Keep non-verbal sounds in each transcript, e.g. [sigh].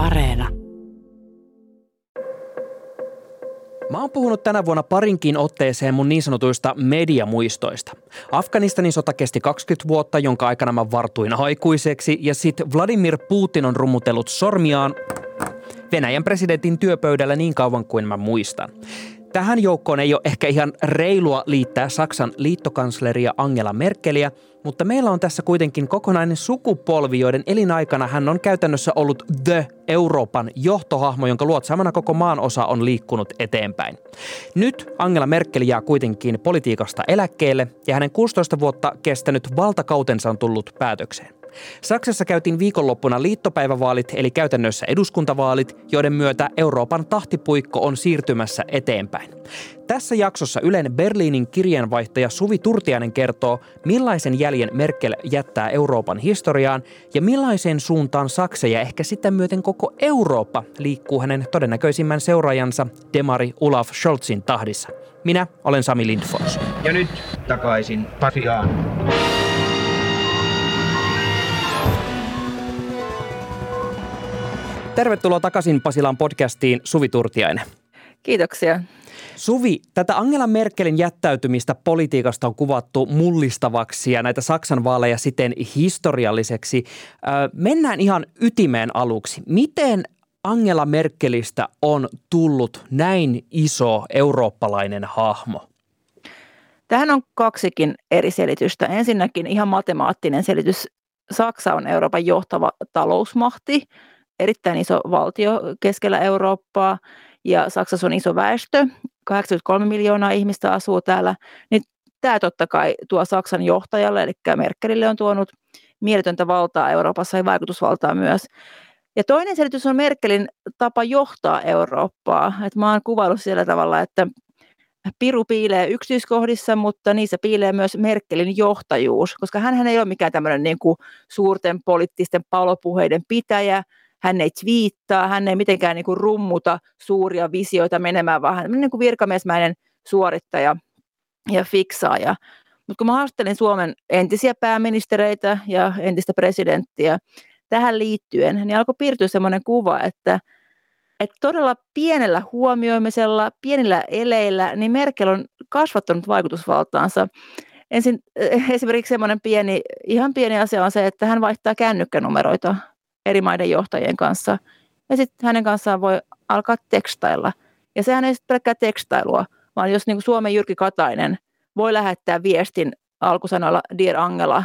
Areena. Mä oon puhunut tänä vuonna parinkin otteeseen mun niin sanotuista mediamuistoista. Afganistanin sota kesti 20 vuotta, jonka aikana mä vartuin aikuiseksi, ja sit Vladimir Putin on rummutellut sormiaan Venäjän presidentin työpöydällä niin kauan kuin mä muistan. Tähän joukkoon ei ole ehkä ihan reilua liittää Saksan liittokansleria Angela Merkeliä, mutta meillä on tässä kuitenkin kokonainen sukupolvi, joiden elinaikana hän on käytännössä ollut The Euroopan johtohahmo, jonka luotsaamana koko maan osa on liikkunut eteenpäin. Nyt Angela Merkel jää kuitenkin politiikasta eläkkeelle ja hänen 16 vuotta kestänyt valtakautensa on tullut päätökseen. Saksassa käytiin viikonloppuna liittopäivävaalit eli käytännössä eduskuntavaalit, joiden myötä Euroopan tahtipuikko on siirtymässä eteenpäin. Tässä jaksossa Ylen Berliinin kirjanvaihtaja Suvi Turtiainen kertoo, millaisen jäljen Merkel jättää Euroopan historiaan ja millaiseen suuntaan Saksa ja ehkä sitten myöten koko Eurooppa liikkuu hänen todennäköisimmän seuraajansa Demari Olaf Scholzin tahdissa. Minä olen Sami Lindfors. Ja nyt takaisin Pasiaan. Tervetuloa takaisin Pasilan podcastiin Suvi Turtiainen. Kiitoksia. Suvi, tätä Angela Merkelin jättäytymistä politiikasta on kuvattu mullistavaksi ja näitä Saksan vaaleja siten historialliseksi. Mennään ihan ytimeen aluksi. Miten Angela Merkelistä on tullut näin iso eurooppalainen hahmo? Tähän on kaksikin eri selitystä. Ensinnäkin ihan matemaattinen selitys. Saksa on Euroopan johtava talousmahti erittäin iso valtio keskellä Eurooppaa ja Saksassa on iso väestö, 83 miljoonaa ihmistä asuu täällä, niin tämä totta kai tuo Saksan johtajalle, eli Merkelille on tuonut mieletöntä valtaa Euroopassa ja vaikutusvaltaa myös. Ja toinen selitys on Merkelin tapa johtaa Eurooppaa. Et mä oon kuvaillut sillä tavalla, että Piru piilee yksityiskohdissa, mutta niissä piilee myös Merkelin johtajuus, koska hän ei ole mikään tämmöinen niin kuin suurten poliittisten palopuheiden pitäjä, hän ei twiittaa, hän ei mitenkään niin kuin rummuta suuria visioita menemään, vaan hän on niin kuin virkamiesmäinen suorittaja ja fiksaaja. Mutta kun mä haastelin Suomen entisiä pääministereitä ja entistä presidenttiä tähän liittyen, niin alkoi piirtyä sellainen kuva, että, että todella pienellä huomioimisella, pienillä eleillä, niin Merkel on kasvattanut vaikutusvaltaansa. Ensin esimerkiksi semmoinen pieni, ihan pieni asia on se, että hän vaihtaa kännykkänumeroita eri maiden johtajien kanssa. Ja sitten hänen kanssaan voi alkaa tekstailla. Ja sehän ei sitten pelkkää tekstailua, vaan jos niin kuin Suomen Jyrki Katainen voi lähettää viestin alkusanoilla Dear Angela,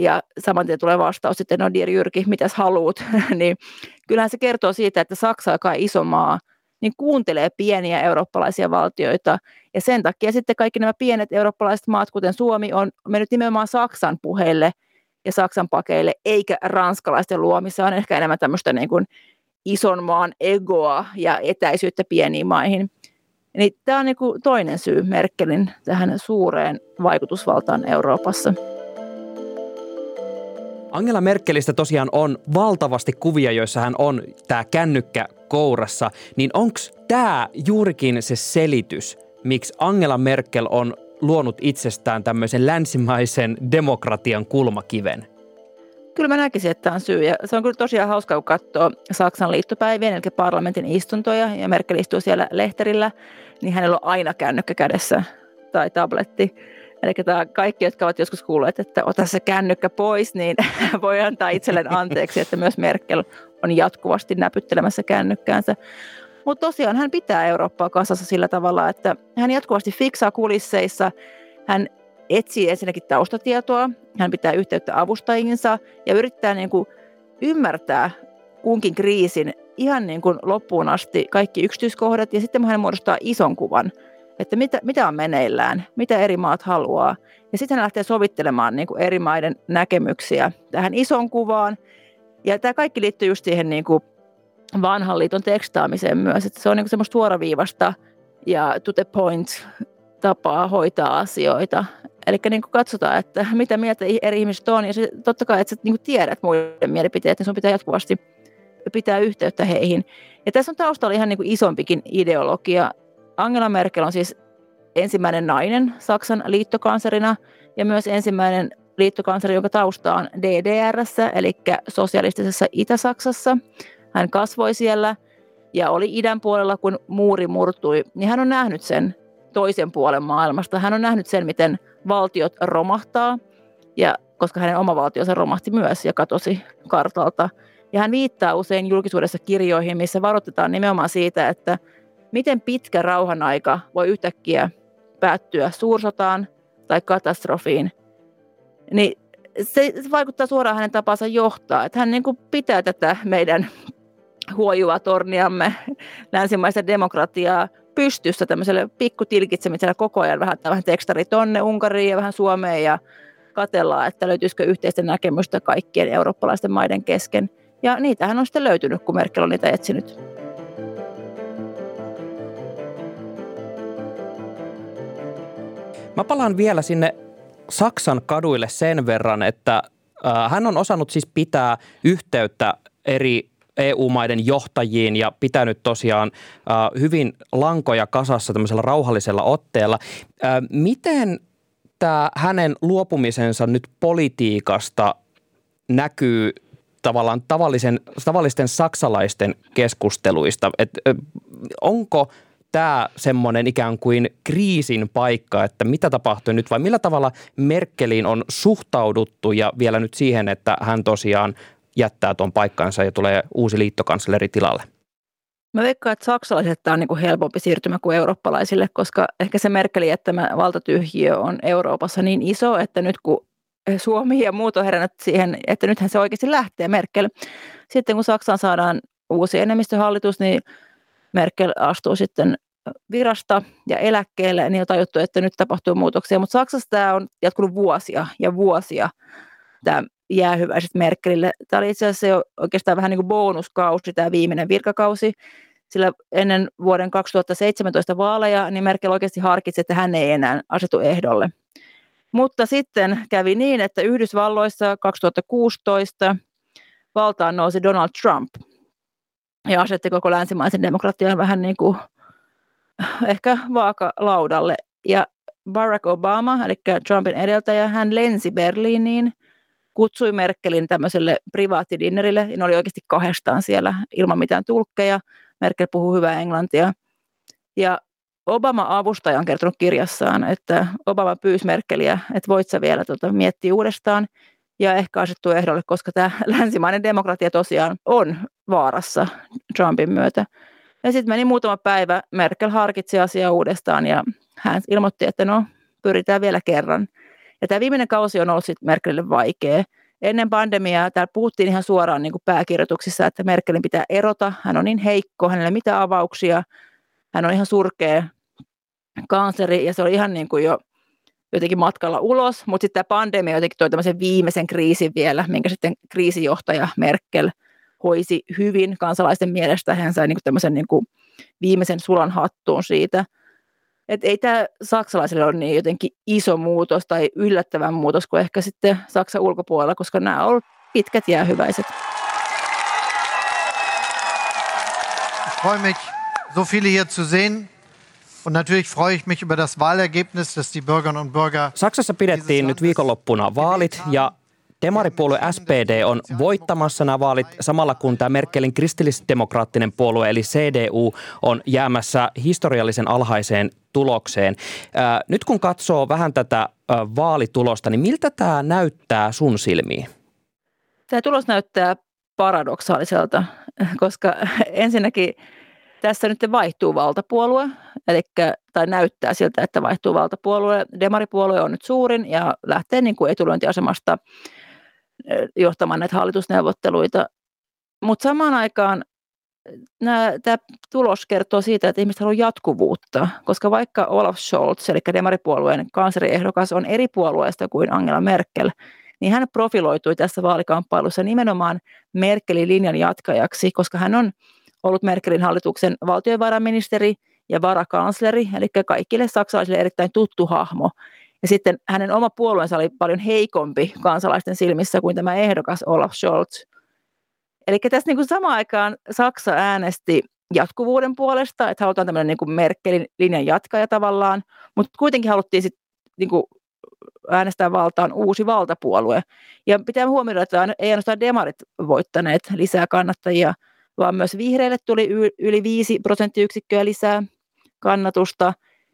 ja saman tien tulee vastaus sitten, no Dear Jyrki, mitäs haluut, [laughs] niin kyllähän se kertoo siitä, että Saksa, joka on iso maa, niin kuuntelee pieniä eurooppalaisia valtioita. Ja sen takia sitten kaikki nämä pienet eurooppalaiset maat, kuten Suomi, on mennyt nimenomaan Saksan puheille – ja Saksan pakeille, eikä ranskalaisten luomissa on ehkä enemmän tämmöistä niin kuin ison maan egoa ja etäisyyttä pieniin maihin. Niin tämä on niin kuin toinen syy Merkelin tähän suureen vaikutusvaltaan Euroopassa. Angela Merkelistä tosiaan on valtavasti kuvia, joissa hän on tämä kännykkä kourassa. Niin onko tämä juurikin se selitys, miksi Angela Merkel on luonut itsestään tämmöisen länsimaisen demokratian kulmakiven? Kyllä mä näkisin, että on syy. Ja se on kyllä tosiaan hauska, kun katsoo Saksan liittopäivien, eli parlamentin istuntoja, ja Merkel istuu siellä lehterillä, niin hänellä on aina kännykkä kädessä tai tabletti. Eli tämä kaikki, jotka ovat joskus kuulleet, että ota se kännykkä pois, niin [laughs] voi antaa itselleen anteeksi, että myös Merkel on jatkuvasti näpyttelemässä kännykkäänsä. Mutta tosiaan hän pitää Eurooppaa kasassa sillä tavalla, että hän jatkuvasti fiksaa kulisseissa, hän etsii ensinnäkin taustatietoa, hän pitää yhteyttä avustajiinsa ja yrittää niin kuin ymmärtää kunkin kriisin ihan niin kuin loppuun asti kaikki yksityiskohdat ja sitten hän muodostaa ison kuvan, että mitä, mitä on meneillään, mitä eri maat haluaa. Ja sitten hän lähtee sovittelemaan niin kuin eri maiden näkemyksiä tähän ison kuvaan. Ja tämä kaikki liittyy just siihen niin kuin vanhan liiton tekstaamiseen myös, että se on niin semmoista suoraviivasta ja to the point tapaa hoitaa asioita. Eli niin katsotaan, että mitä mieltä eri ihmiset on, ja se, totta kai, että sä niin tiedät muiden mielipiteet, niin sun pitää jatkuvasti pitää yhteyttä heihin. Ja tässä on taustalla ihan niin isompikin ideologia. Angela Merkel on siis ensimmäinen nainen Saksan liittokanslerina ja myös ensimmäinen liittokansleri, jonka tausta on DDRssä, eli sosialistisessa Itä-Saksassa – hän kasvoi siellä ja oli idän puolella, kun muuri murtui, niin hän on nähnyt sen toisen puolen maailmasta. Hän on nähnyt sen, miten valtiot romahtaa, ja koska hänen oma valtionsa romahti myös ja katosi kartalta. Ja hän viittaa usein julkisuudessa kirjoihin, missä varoitetaan nimenomaan siitä, että miten pitkä rauhan aika voi yhtäkkiä päättyä suursotaan tai katastrofiin. Niin se, vaikuttaa suoraan hänen tapansa johtaa. Että hän niin kuin pitää tätä meidän huojua torniamme länsimaista demokratiaa pystyssä tämmöiselle pikkutilkitsemisellä koko ajan vähän, vähän tekstari tonne Unkariin ja vähän Suomeen ja katellaan, että löytyisikö yhteistä näkemystä kaikkien eurooppalaisten maiden kesken. Ja niitähän on sitten löytynyt, kun Merkel on niitä etsinyt. Mä palaan vielä sinne Saksan kaduille sen verran, että hän on osannut siis pitää yhteyttä eri EU-maiden johtajiin ja pitänyt tosiaan hyvin lankoja kasassa tämmöisellä rauhallisella otteella. Miten tämä hänen luopumisensa nyt politiikasta näkyy tavallaan tavallisen, tavallisten saksalaisten keskusteluista? Et, onko tämä semmoinen ikään kuin kriisin paikka, että mitä tapahtuu nyt vai millä tavalla Merkeliin on suhtauduttu ja vielä nyt siihen, että hän tosiaan jättää tuon paikkansa ja tulee uusi liittokansleri tilalle? Mä veikkaan, että saksalaiset tämä on niin kuin helpompi siirtymä kuin eurooppalaisille, koska ehkä se Merkelin jättämä valtatyhjiö on Euroopassa niin iso, että nyt kun Suomi ja muut on herännyt siihen, että nythän se oikeasti lähtee Merkel. Sitten kun Saksaan saadaan uusi enemmistöhallitus, niin Merkel astuu sitten virasta ja eläkkeelle, niin on tajuttu, että nyt tapahtuu muutoksia. Mutta Saksassa tämä on jatkunut vuosia ja vuosia, tämä jäähyväiset Merkelille. Tämä oli itse asiassa jo oikeastaan vähän niin kuin bonuskausi, tämä viimeinen virkakausi, sillä ennen vuoden 2017 vaaleja niin Merkel oikeasti harkitsi, että hän ei enää asetu ehdolle. Mutta sitten kävi niin, että Yhdysvalloissa 2016 valtaan nousi Donald Trump ja asetti koko länsimaisen demokratian vähän niin kuin ehkä vaakalaudalle. Ja Barack Obama, eli Trumpin edeltäjä, hän lensi Berliiniin kutsui Merkelin tämmöiselle privaattidinnerille, ja ne oli oikeasti kahdestaan siellä ilman mitään tulkkeja. Merkel puhuu hyvää englantia. Ja Obama avustaja on kertonut kirjassaan, että Obama pyysi Merkeliä, että voit sä vielä tota, miettiä uudestaan ja ehkä asettua ehdolle, koska tämä [laughs] länsimainen demokratia tosiaan on vaarassa Trumpin myötä. Ja sitten meni muutama päivä, Merkel harkitsi asiaa uudestaan ja hän ilmoitti, että no pyritään vielä kerran – ja tämä viimeinen kausi on ollut sitten Merkelille vaikea. Ennen pandemiaa täällä puhuttiin ihan suoraan niin kuin pääkirjoituksissa, että Merkelin pitää erota. Hän on niin heikko, hänellä ei mitään avauksia. Hän on ihan surkea kansleri ja se oli ihan niin kuin jo jotenkin matkalla ulos, mutta sitten tämä pandemia jotenkin toi tämmöisen viimeisen kriisin vielä, minkä sitten kriisijohtaja Merkel hoisi hyvin kansalaisten mielestä. Hän sai niin kuin tämmöisen niin kuin viimeisen sulan hattuun siitä – että ei tämä saksalaisille ole niin jotenkin iso muutos tai yllättävä muutos kuin ehkä sitten Saksan ulkopuolella, koska nämä ovat pitkät jäähyväiset. Ich freue mich, so viele hier zu sehen. Und natürlich freue ich mich über das Wahlergebnis, dass die Bürgerinnen und Bürger Saksassa pidettiin nyt viikonloppuna vaalit ja Demaripuolue SPD on voittamassa nämä vaalit samalla kun tämä Merkelin kristillisdemokraattinen puolue eli CDU on jäämässä historiallisen alhaiseen tulokseen. Nyt kun katsoo vähän tätä vaalitulosta, niin miltä tämä näyttää sun silmiin? Tämä tulos näyttää paradoksaaliselta, koska ensinnäkin tässä nyt vaihtuu valtapuolue, eli, tai näyttää siltä, että vaihtuu valtapuolue. Demaripuolue on nyt suurin ja lähtee niin kuin etulointiasemasta johtamaan näitä hallitusneuvotteluita. Mutta samaan aikaan tämä tulos kertoo siitä, että ihmiset haluaa jatkuvuutta, koska vaikka Olaf Scholz, eli demaripuolueen kanseriehdokas, on eri puolueesta kuin Angela Merkel, niin hän profiloitui tässä vaalikamppailussa nimenomaan Merkelin linjan jatkajaksi, koska hän on ollut Merkelin hallituksen valtiovarainministeri ja varakansleri, eli kaikille saksalaisille erittäin tuttu hahmo. Ja sitten hänen oma puolueensa oli paljon heikompi kansalaisten silmissä kuin tämä ehdokas Olaf Scholz. Eli tässä niin kuin samaan aikaan Saksa äänesti jatkuvuuden puolesta, että halutaan tämmöinen niin kuin Merkelin linjan jatkaja tavallaan, mutta kuitenkin haluttiin sitten niin äänestää valtaan uusi valtapuolue. Ja pitää huomioida, että ei ainoastaan demarit voittaneet lisää kannattajia, vaan myös vihreille tuli yli 5 prosenttiyksikköä lisää kannatusta.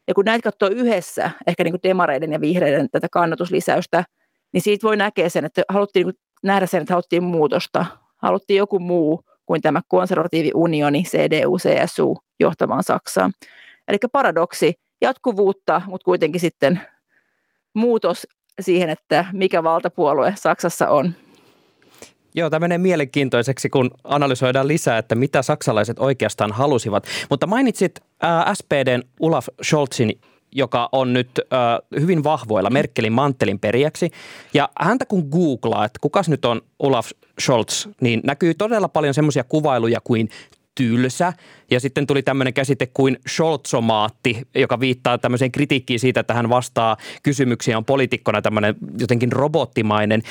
Ja kun näitä katsoo yhdessä, ehkä niin kuin demareiden ja vihreiden tätä kannatuslisäystä, niin siitä voi näkeä sen, että haluttiin niin nähdä sen, että haluttiin muutosta. Haluttiin joku muu kuin tämä konservatiivi unioni, CDU, CSU, johtamaan Saksaan. Eli paradoksi, jatkuvuutta, mutta kuitenkin sitten muutos siihen, että mikä valtapuolue Saksassa on. Joo, tämä menee mielenkiintoiseksi, kun analysoidaan lisää, että mitä saksalaiset oikeastaan halusivat. Mutta mainitsit äh, SPDn Olaf Scholzin, joka on nyt äh, hyvin vahvoilla Merkelin mantelin perijäksi. Ja häntä kun googlaa, että kukas nyt on Olaf Scholz, niin näkyy todella paljon semmoisia kuvailuja kuin tylsä. Ja sitten tuli tämmöinen käsite kuin Scholzomaatti, joka viittaa tämmöiseen kritiikkiin siitä, että hän vastaa kysymyksiin on poliitikkona tämmöinen jotenkin robottimainen.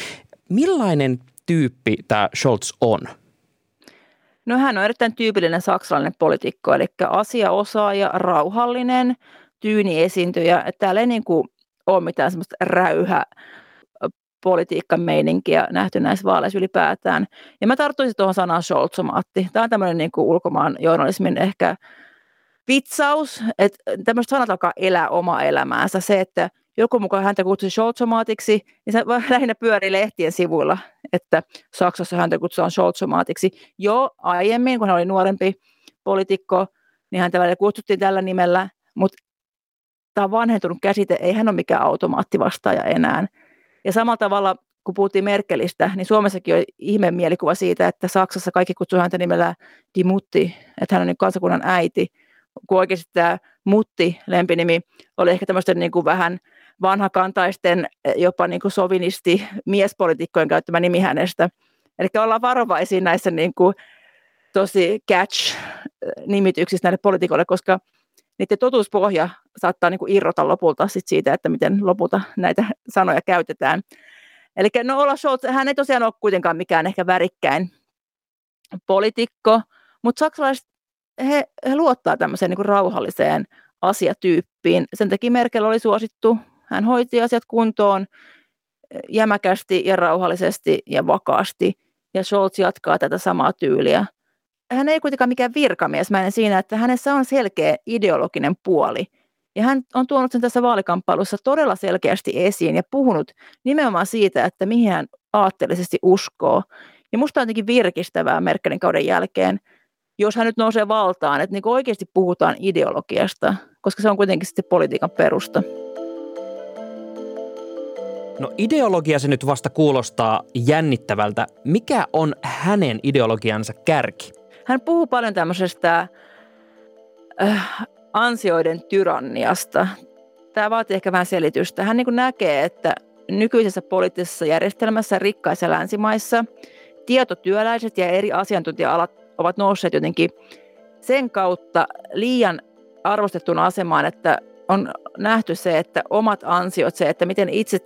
Millainen tyyppi tämä Scholz on? No hän on erittäin tyypillinen saksalainen poliitikko, eli asiaosaaja, rauhallinen, tyyni esiintyjä. Täällä ei niin kuin ole mitään semmoista räyhä politiikan meininkiä nähty näissä vaaleissa ylipäätään. Ja mä tarttuisin tuohon sanaan Scholzomaatti. Tämä on tämmöinen niin kuin ulkomaan journalismin ehkä vitsaus, että tämmöiset sanat alkaa elää omaa elämäänsä. Se, että joku mukaan häntä kutsui Scholzomaatiksi, niin se [laughs] lähinnä pyörii lehtien sivuilla, että Saksassa häntä kutsutaan Scholzomaatiksi. Jo aiemmin, kun hän oli nuorempi poliitikko, niin häntä välillä kutsuttiin tällä nimellä, mutta tämä vanhentunut käsite, ei hän ole mikään automaattivastaaja enää. Ja samalla tavalla, kun puhuttiin Merkelistä, niin Suomessakin on ihme mielikuva siitä, että Saksassa kaikki kutsuu häntä nimellä Die Mutti, että hän on niin kansakunnan äiti, kun oikeasti tämä Mutti, lempinimi, oli ehkä tämmöisten niin kuin vähän vanhakantaisten, jopa niin kuin sovinisti miespolitiikkojen käyttämä nimi hänestä. Eli ollaan varovaisia näissä niin kuin tosi catch-nimityksissä näille poliitikoille, koska niiden totuuspohja saattaa niin kuin irrota lopulta sit siitä, että miten lopulta näitä sanoja käytetään. Eli no Ola Scholz, hän ei tosiaan ole kuitenkaan mikään ehkä värikkäin poliitikko, mutta saksalaiset, he, he luottaa tämmöiseen niin kuin rauhalliseen asiatyyppiin. Sen takia Merkel oli suosittu. Hän hoiti asiat kuntoon jämäkästi ja rauhallisesti ja vakaasti. Ja Scholz jatkaa tätä samaa tyyliä hän ei kuitenkaan mikään virkamiesmäinen siinä, että hänessä on selkeä ideologinen puoli. Ja hän on tuonut sen tässä vaalikamppailussa todella selkeästi esiin ja puhunut nimenomaan siitä, että mihin hän aatteellisesti uskoo. Ja musta on jotenkin virkistävää Merkelin kauden jälkeen, jos hän nyt nousee valtaan, että niin oikeasti puhutaan ideologiasta, koska se on kuitenkin sitten politiikan perusta. No ideologia se nyt vasta kuulostaa jännittävältä. Mikä on hänen ideologiansa kärki? Hän puhuu paljon tämmöisestä äh, ansioiden tyranniasta. Tämä vaatii ehkä vähän selitystä. Hän niin näkee, että nykyisessä poliittisessa järjestelmässä rikkaissa länsimaissa tietotyöläiset ja eri asiantuntija-alat ovat nousseet jotenkin sen kautta liian arvostettuna asemaan, että on nähty se, että omat ansiot, se, että miten itse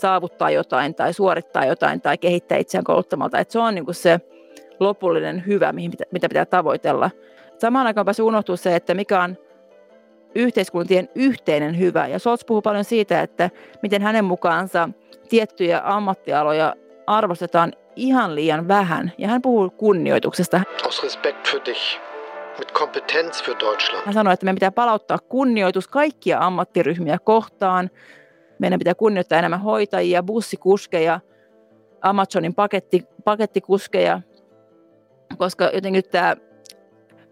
saavuttaa jotain tai suorittaa jotain tai kehittää itseään kouluttamalta, että se on niin kuin se lopullinen hyvä, mihin mitä pitää tavoitella. Samaan aikaan pääsee unohtuu se, että mikä on yhteiskuntien yhteinen hyvä. Ja Scholz puhuu paljon siitä, että miten hänen mukaansa tiettyjä ammattialoja arvostetaan ihan liian vähän. Ja hän puhuu kunnioituksesta. Aus Respekt für dich. Mit Kompetenz für Deutschland. Hän sanoi, että meidän pitää palauttaa kunnioitus kaikkia ammattiryhmiä kohtaan. Meidän pitää kunnioittaa enemmän hoitajia, bussikuskeja, Amazonin paketti, pakettikuskeja koska jotenkin tämä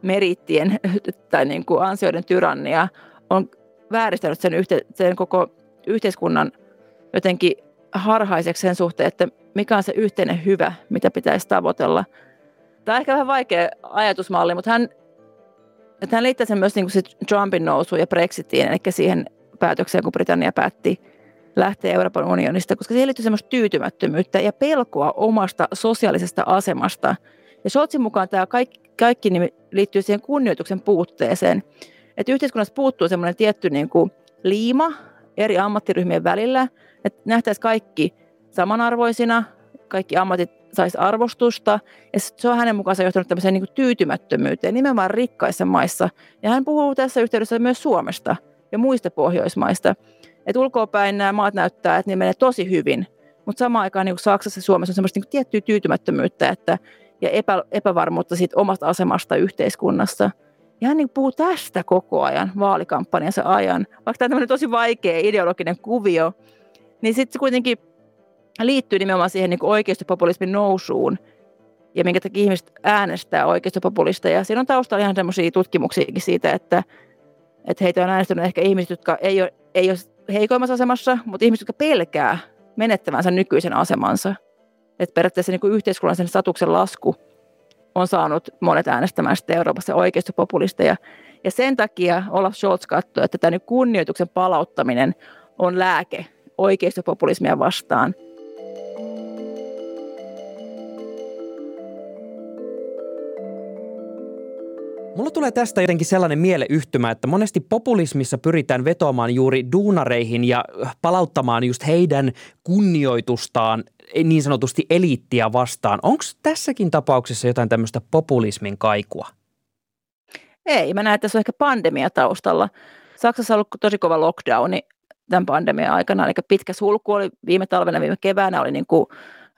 merittien tai niin kuin ansioiden tyrannia on vääristänyt sen, yhte, sen koko yhteiskunnan jotenkin harhaiseksi sen suhteen, että mikä on se yhteinen hyvä, mitä pitäisi tavoitella. Tämä on ehkä vähän vaikea ajatusmalli, mutta hän, että hän liittää sen myös niin kuin se Trumpin nousu ja Brexitiin, eli siihen päätökseen, kun Britannia päätti lähteä Euroopan unionista, koska siihen liittyy semmoista tyytymättömyyttä ja pelkoa omasta sosiaalisesta asemasta – ja Scholzin mukaan tämä kaikki, kaikki liittyy siihen kunnioituksen puutteeseen. Että yhteiskunnassa puuttuu semmoinen tietty niin kuin liima eri ammattiryhmien välillä, että nähtäisiin kaikki samanarvoisina, kaikki ammatit saisi arvostusta. Ja se on hänen mukaansa johtanut tämmöiseen niin kuin tyytymättömyyteen nimenomaan rikkaissa maissa. Ja hän puhuu tässä yhteydessä myös Suomesta ja muista Pohjoismaista. Että ulkoapäin nämä maat näyttää, että ne menee tosi hyvin, mutta samaan aikaan niin Saksassa ja Suomessa on semmoista niin tiettyä tyytymättömyyttä, että ja epä, epävarmuutta siitä omasta asemasta yhteiskunnassa. Ja hän niin puhuu tästä koko ajan vaalikampanjansa ajan. Vaikka tämä on tosi vaikea ideologinen kuvio, niin sitten se kuitenkin liittyy nimenomaan siihen niin oikeistopopulismin nousuun ja minkä takia ihmiset äänestää oikeistopopulista. Ja siinä on taustalla ihan semmoisia tutkimuksiakin siitä, että, että heitä on äänestänyt ehkä ihmiset, jotka ei ole, ei ole heikoimmassa asemassa, mutta ihmiset, jotka pelkää menettävänsä nykyisen asemansa. Että periaatteessa niin yhteiskunnallisen statuksen lasku on saanut monet äänestämään sitten Euroopassa oikeistopopulisteja. Ja sen takia Olaf Scholz katsoi, että tämä kunnioituksen palauttaminen on lääke oikeistopopulismia vastaan – Mulla tulee tästä jotenkin sellainen mieleyhtymä, että monesti populismissa pyritään vetoamaan juuri duunareihin ja palauttamaan just heidän kunnioitustaan niin sanotusti eliittiä vastaan. Onko tässäkin tapauksessa jotain tämmöistä populismin kaikua? Ei, mä näen, että tässä on ehkä pandemia taustalla. Saksassa on ollut tosi kova lockdowni tämän pandemian aikana, eli pitkä sulku oli viime talvena, viime keväänä oli niin kuin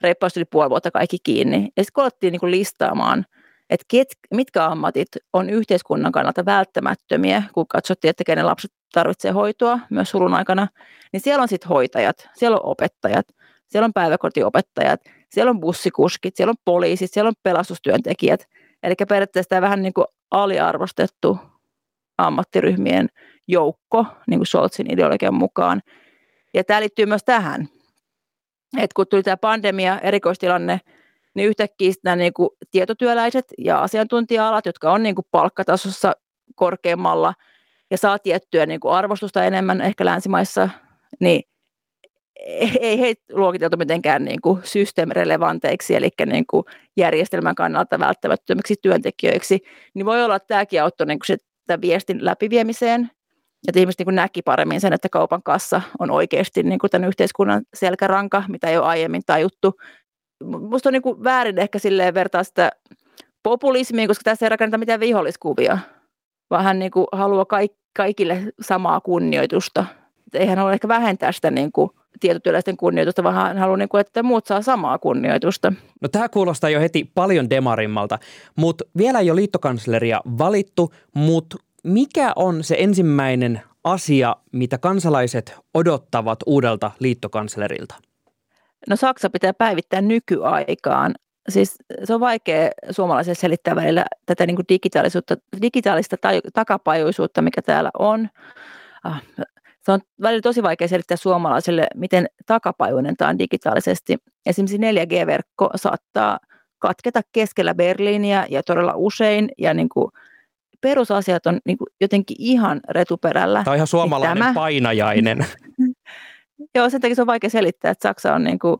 reippaasti yli puoli vuotta kaikki kiinni. Ja sitten kun alettiin niin listaamaan – että ket, mitkä ammatit on yhteiskunnan kannalta välttämättömiä, kun katsottiin, että kenen lapset tarvitsee hoitoa myös surun aikana, niin siellä on sitten hoitajat, siellä on opettajat, siellä on päiväkotiopettajat, siellä on bussikuskit, siellä on poliisit, siellä on pelastustyöntekijät. Eli periaatteessa tämä vähän niin kuin aliarvostettu ammattiryhmien joukko, niin kuin Scholzin ideologian mukaan. Ja tämä liittyy myös tähän, että kun tuli tämä pandemia, erikoistilanne, niin yhtäkkiä nämä niin kuin tietotyöläiset ja asiantuntija-alat, jotka on niin kuin palkkatasossa korkeammalla ja saa tiettyä niin kuin arvostusta enemmän ehkä länsimaissa, niin ei heitä luokiteltu mitenkään niin kuin systeemirelevanteiksi, eli niin kuin järjestelmän kannalta välttämättömiksi työntekijöiksi, niin voi olla, että tämäkin auttoi niin kuin viestin läpiviemiseen, että ihmiset niin kuin näki paremmin sen, että kaupan kassa on oikeasti niin kuin tämän yhteiskunnan selkäranka, mitä ei ole aiemmin tajuttu, musta on niin kuin väärin ehkä silleen vertaa sitä populismiin, koska tässä ei rakenneta mitään viholliskuvia, vaan hän niin kuin haluaa kaik- kaikille samaa kunnioitusta. Eihän ole ehkä vähentää sitä niin kuin tietotyöläisten kunnioitusta, vaan hän haluaa, niin kuin, että muut saa samaa kunnioitusta. No tämä kuulostaa jo heti paljon demarimmalta, mutta vielä ei ole liittokansleria valittu, mutta mikä on se ensimmäinen asia, mitä kansalaiset odottavat uudelta liittokanslerilta? No Saksa pitää päivittää nykyaikaan. Siis se on vaikea suomalaisille selittää välillä tätä niin kuin digitaalisuutta, digitaalista takapajuisuutta, mikä täällä on. Ah, se on välillä tosi vaikea selittää suomalaisille, miten takapajuinen tämä on digitaalisesti. Esimerkiksi 4G-verkko saattaa katketa keskellä Berliiniä ja todella usein, ja niin kuin perusasiat on niin kuin jotenkin ihan retuperällä. Tämä on ihan suomalainen tämä, painajainen. [laughs] Joo, sen takia se on vaikea selittää, että Saksa on niin kuin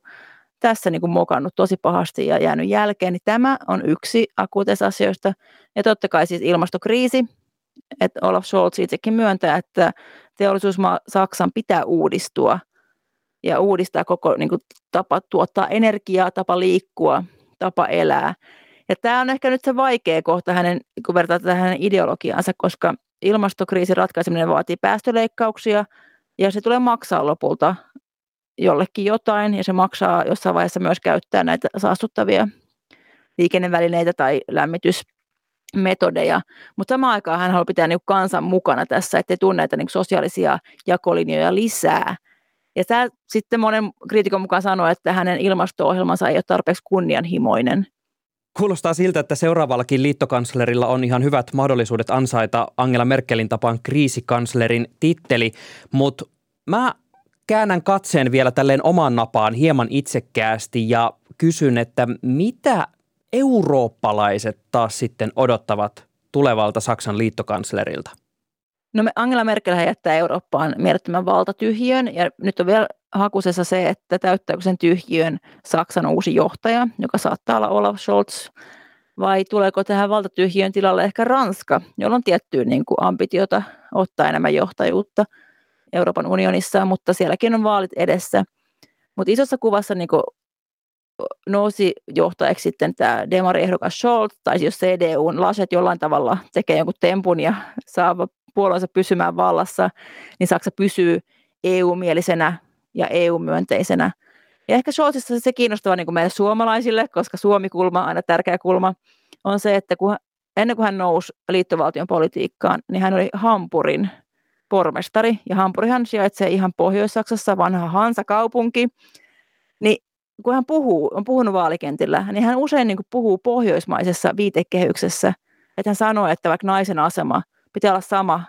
tässä niin kuin mokannut tosi pahasti ja jäänyt jälkeen. Niin tämä on yksi akuuteista asioista. Ja totta kai siis ilmastokriisi, että Olaf Scholz itsekin myöntää, että teollisuusmaa Saksan pitää uudistua ja uudistaa koko niin kuin, tapa tuottaa energiaa, tapa liikkua, tapa elää. Ja tämä on ehkä nyt se vaikea kohta hänen, kun vertaa tähän hänen ideologiaansa, koska ilmastokriisin ratkaiseminen vaatii päästöleikkauksia – ja se tulee maksaa lopulta jollekin jotain ja se maksaa jossain vaiheessa myös käyttää näitä saastuttavia liikennevälineitä tai lämmitysmetodeja. Mutta samaan aikaan hän haluaa pitää niinku kansan mukana tässä, ettei tule näitä niinku sosiaalisia jakolinjoja lisää. Ja tämä sitten monen kriitikon mukaan sanoo, että hänen ilmasto-ohjelmansa ei ole tarpeeksi kunnianhimoinen. Kuulostaa siltä, että seuraavallakin liittokanslerilla on ihan hyvät mahdollisuudet ansaita Angela Merkelin tapaan kriisikanslerin titteli, mutta mä käännän katseen vielä tälleen oman napaan hieman itsekkäästi ja kysyn, että mitä eurooppalaiset taas sitten odottavat tulevalta Saksan liittokanslerilta? No me Angela Merkel jättää Eurooppaan mielettömän valtatyhjön ja nyt on vielä hakusessa se, että täyttääkö sen tyhjiön Saksan uusi johtaja, joka saattaa olla Olaf Scholz, vai tuleeko tähän valtatyhjiön tilalle ehkä Ranska, jolla on tiettyä niin kuin ambitiota ottaa enemmän johtajuutta Euroopan unionissa, mutta sielläkin on vaalit edessä. Mutta isossa kuvassa niin kuin nousi johtajaksi sitten tämä demariehdokas Scholz, tai jos CDUn Laschet jollain tavalla tekee jonkun tempun ja saa puolueensa pysymään vallassa, niin Saksa pysyy EU-mielisenä ja EU-myönteisenä. Ja ehkä Scholzissa se kiinnostava niin kuin meille suomalaisille, koska Suomi-kulma on aina tärkeä kulma, on se, että kun, ennen kuin hän nousi liittovaltion politiikkaan, niin hän oli Hampurin pormestari. Ja Hampurihan sijaitsee ihan Pohjois-Saksassa, vanha Hansa-kaupunki. Niin kun hän puhuu, on puhunut vaalikentillä, niin hän usein niin puhuu pohjoismaisessa viitekehyksessä. Että hän sanoo, että vaikka naisen asema pitää olla sama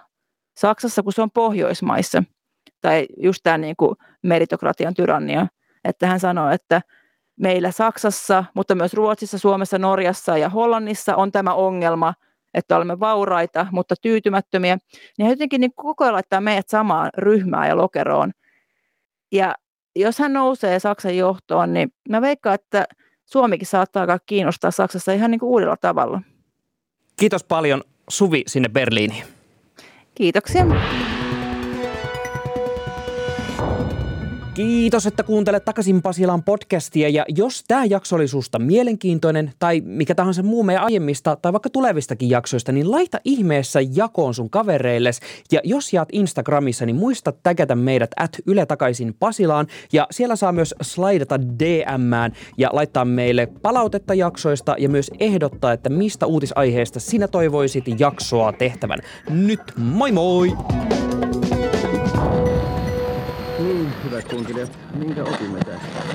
Saksassa kuin se on Pohjoismaissa. Tai just tämä niin kuin meritokratian tyrannia. Että hän sanoo, että meillä Saksassa, mutta myös Ruotsissa, Suomessa, Norjassa ja Hollannissa on tämä ongelma, että olemme vauraita, mutta tyytymättömiä. Niin hän jotenkin niin koko ajan laittaa meidät samaan ryhmään ja lokeroon. Ja jos hän nousee Saksan johtoon, niin mä veikkaan, että Suomikin saattaa kiinnostaa Saksassa ihan niin kuin uudella tavalla. Kiitos paljon Suvi sinne Berliiniin. Kiitoksia. Kiitos, että kuuntelet takaisin Pasilan podcastia ja jos tämä jakso oli susta mielenkiintoinen tai mikä tahansa muu meidän aiemmista tai vaikka tulevistakin jaksoista, niin laita ihmeessä jakoon sun kavereilles ja jos jaat Instagramissa, niin muista tägätä meidät at Yle takaisin Pasilaan ja siellä saa myös slaidata DMään ja laittaa meille palautetta jaksoista ja myös ehdottaa, että mistä uutisaiheesta sinä toivoisit jaksoa tehtävän. Nyt moi moi! Kunkilijat, minkä opimme tästä?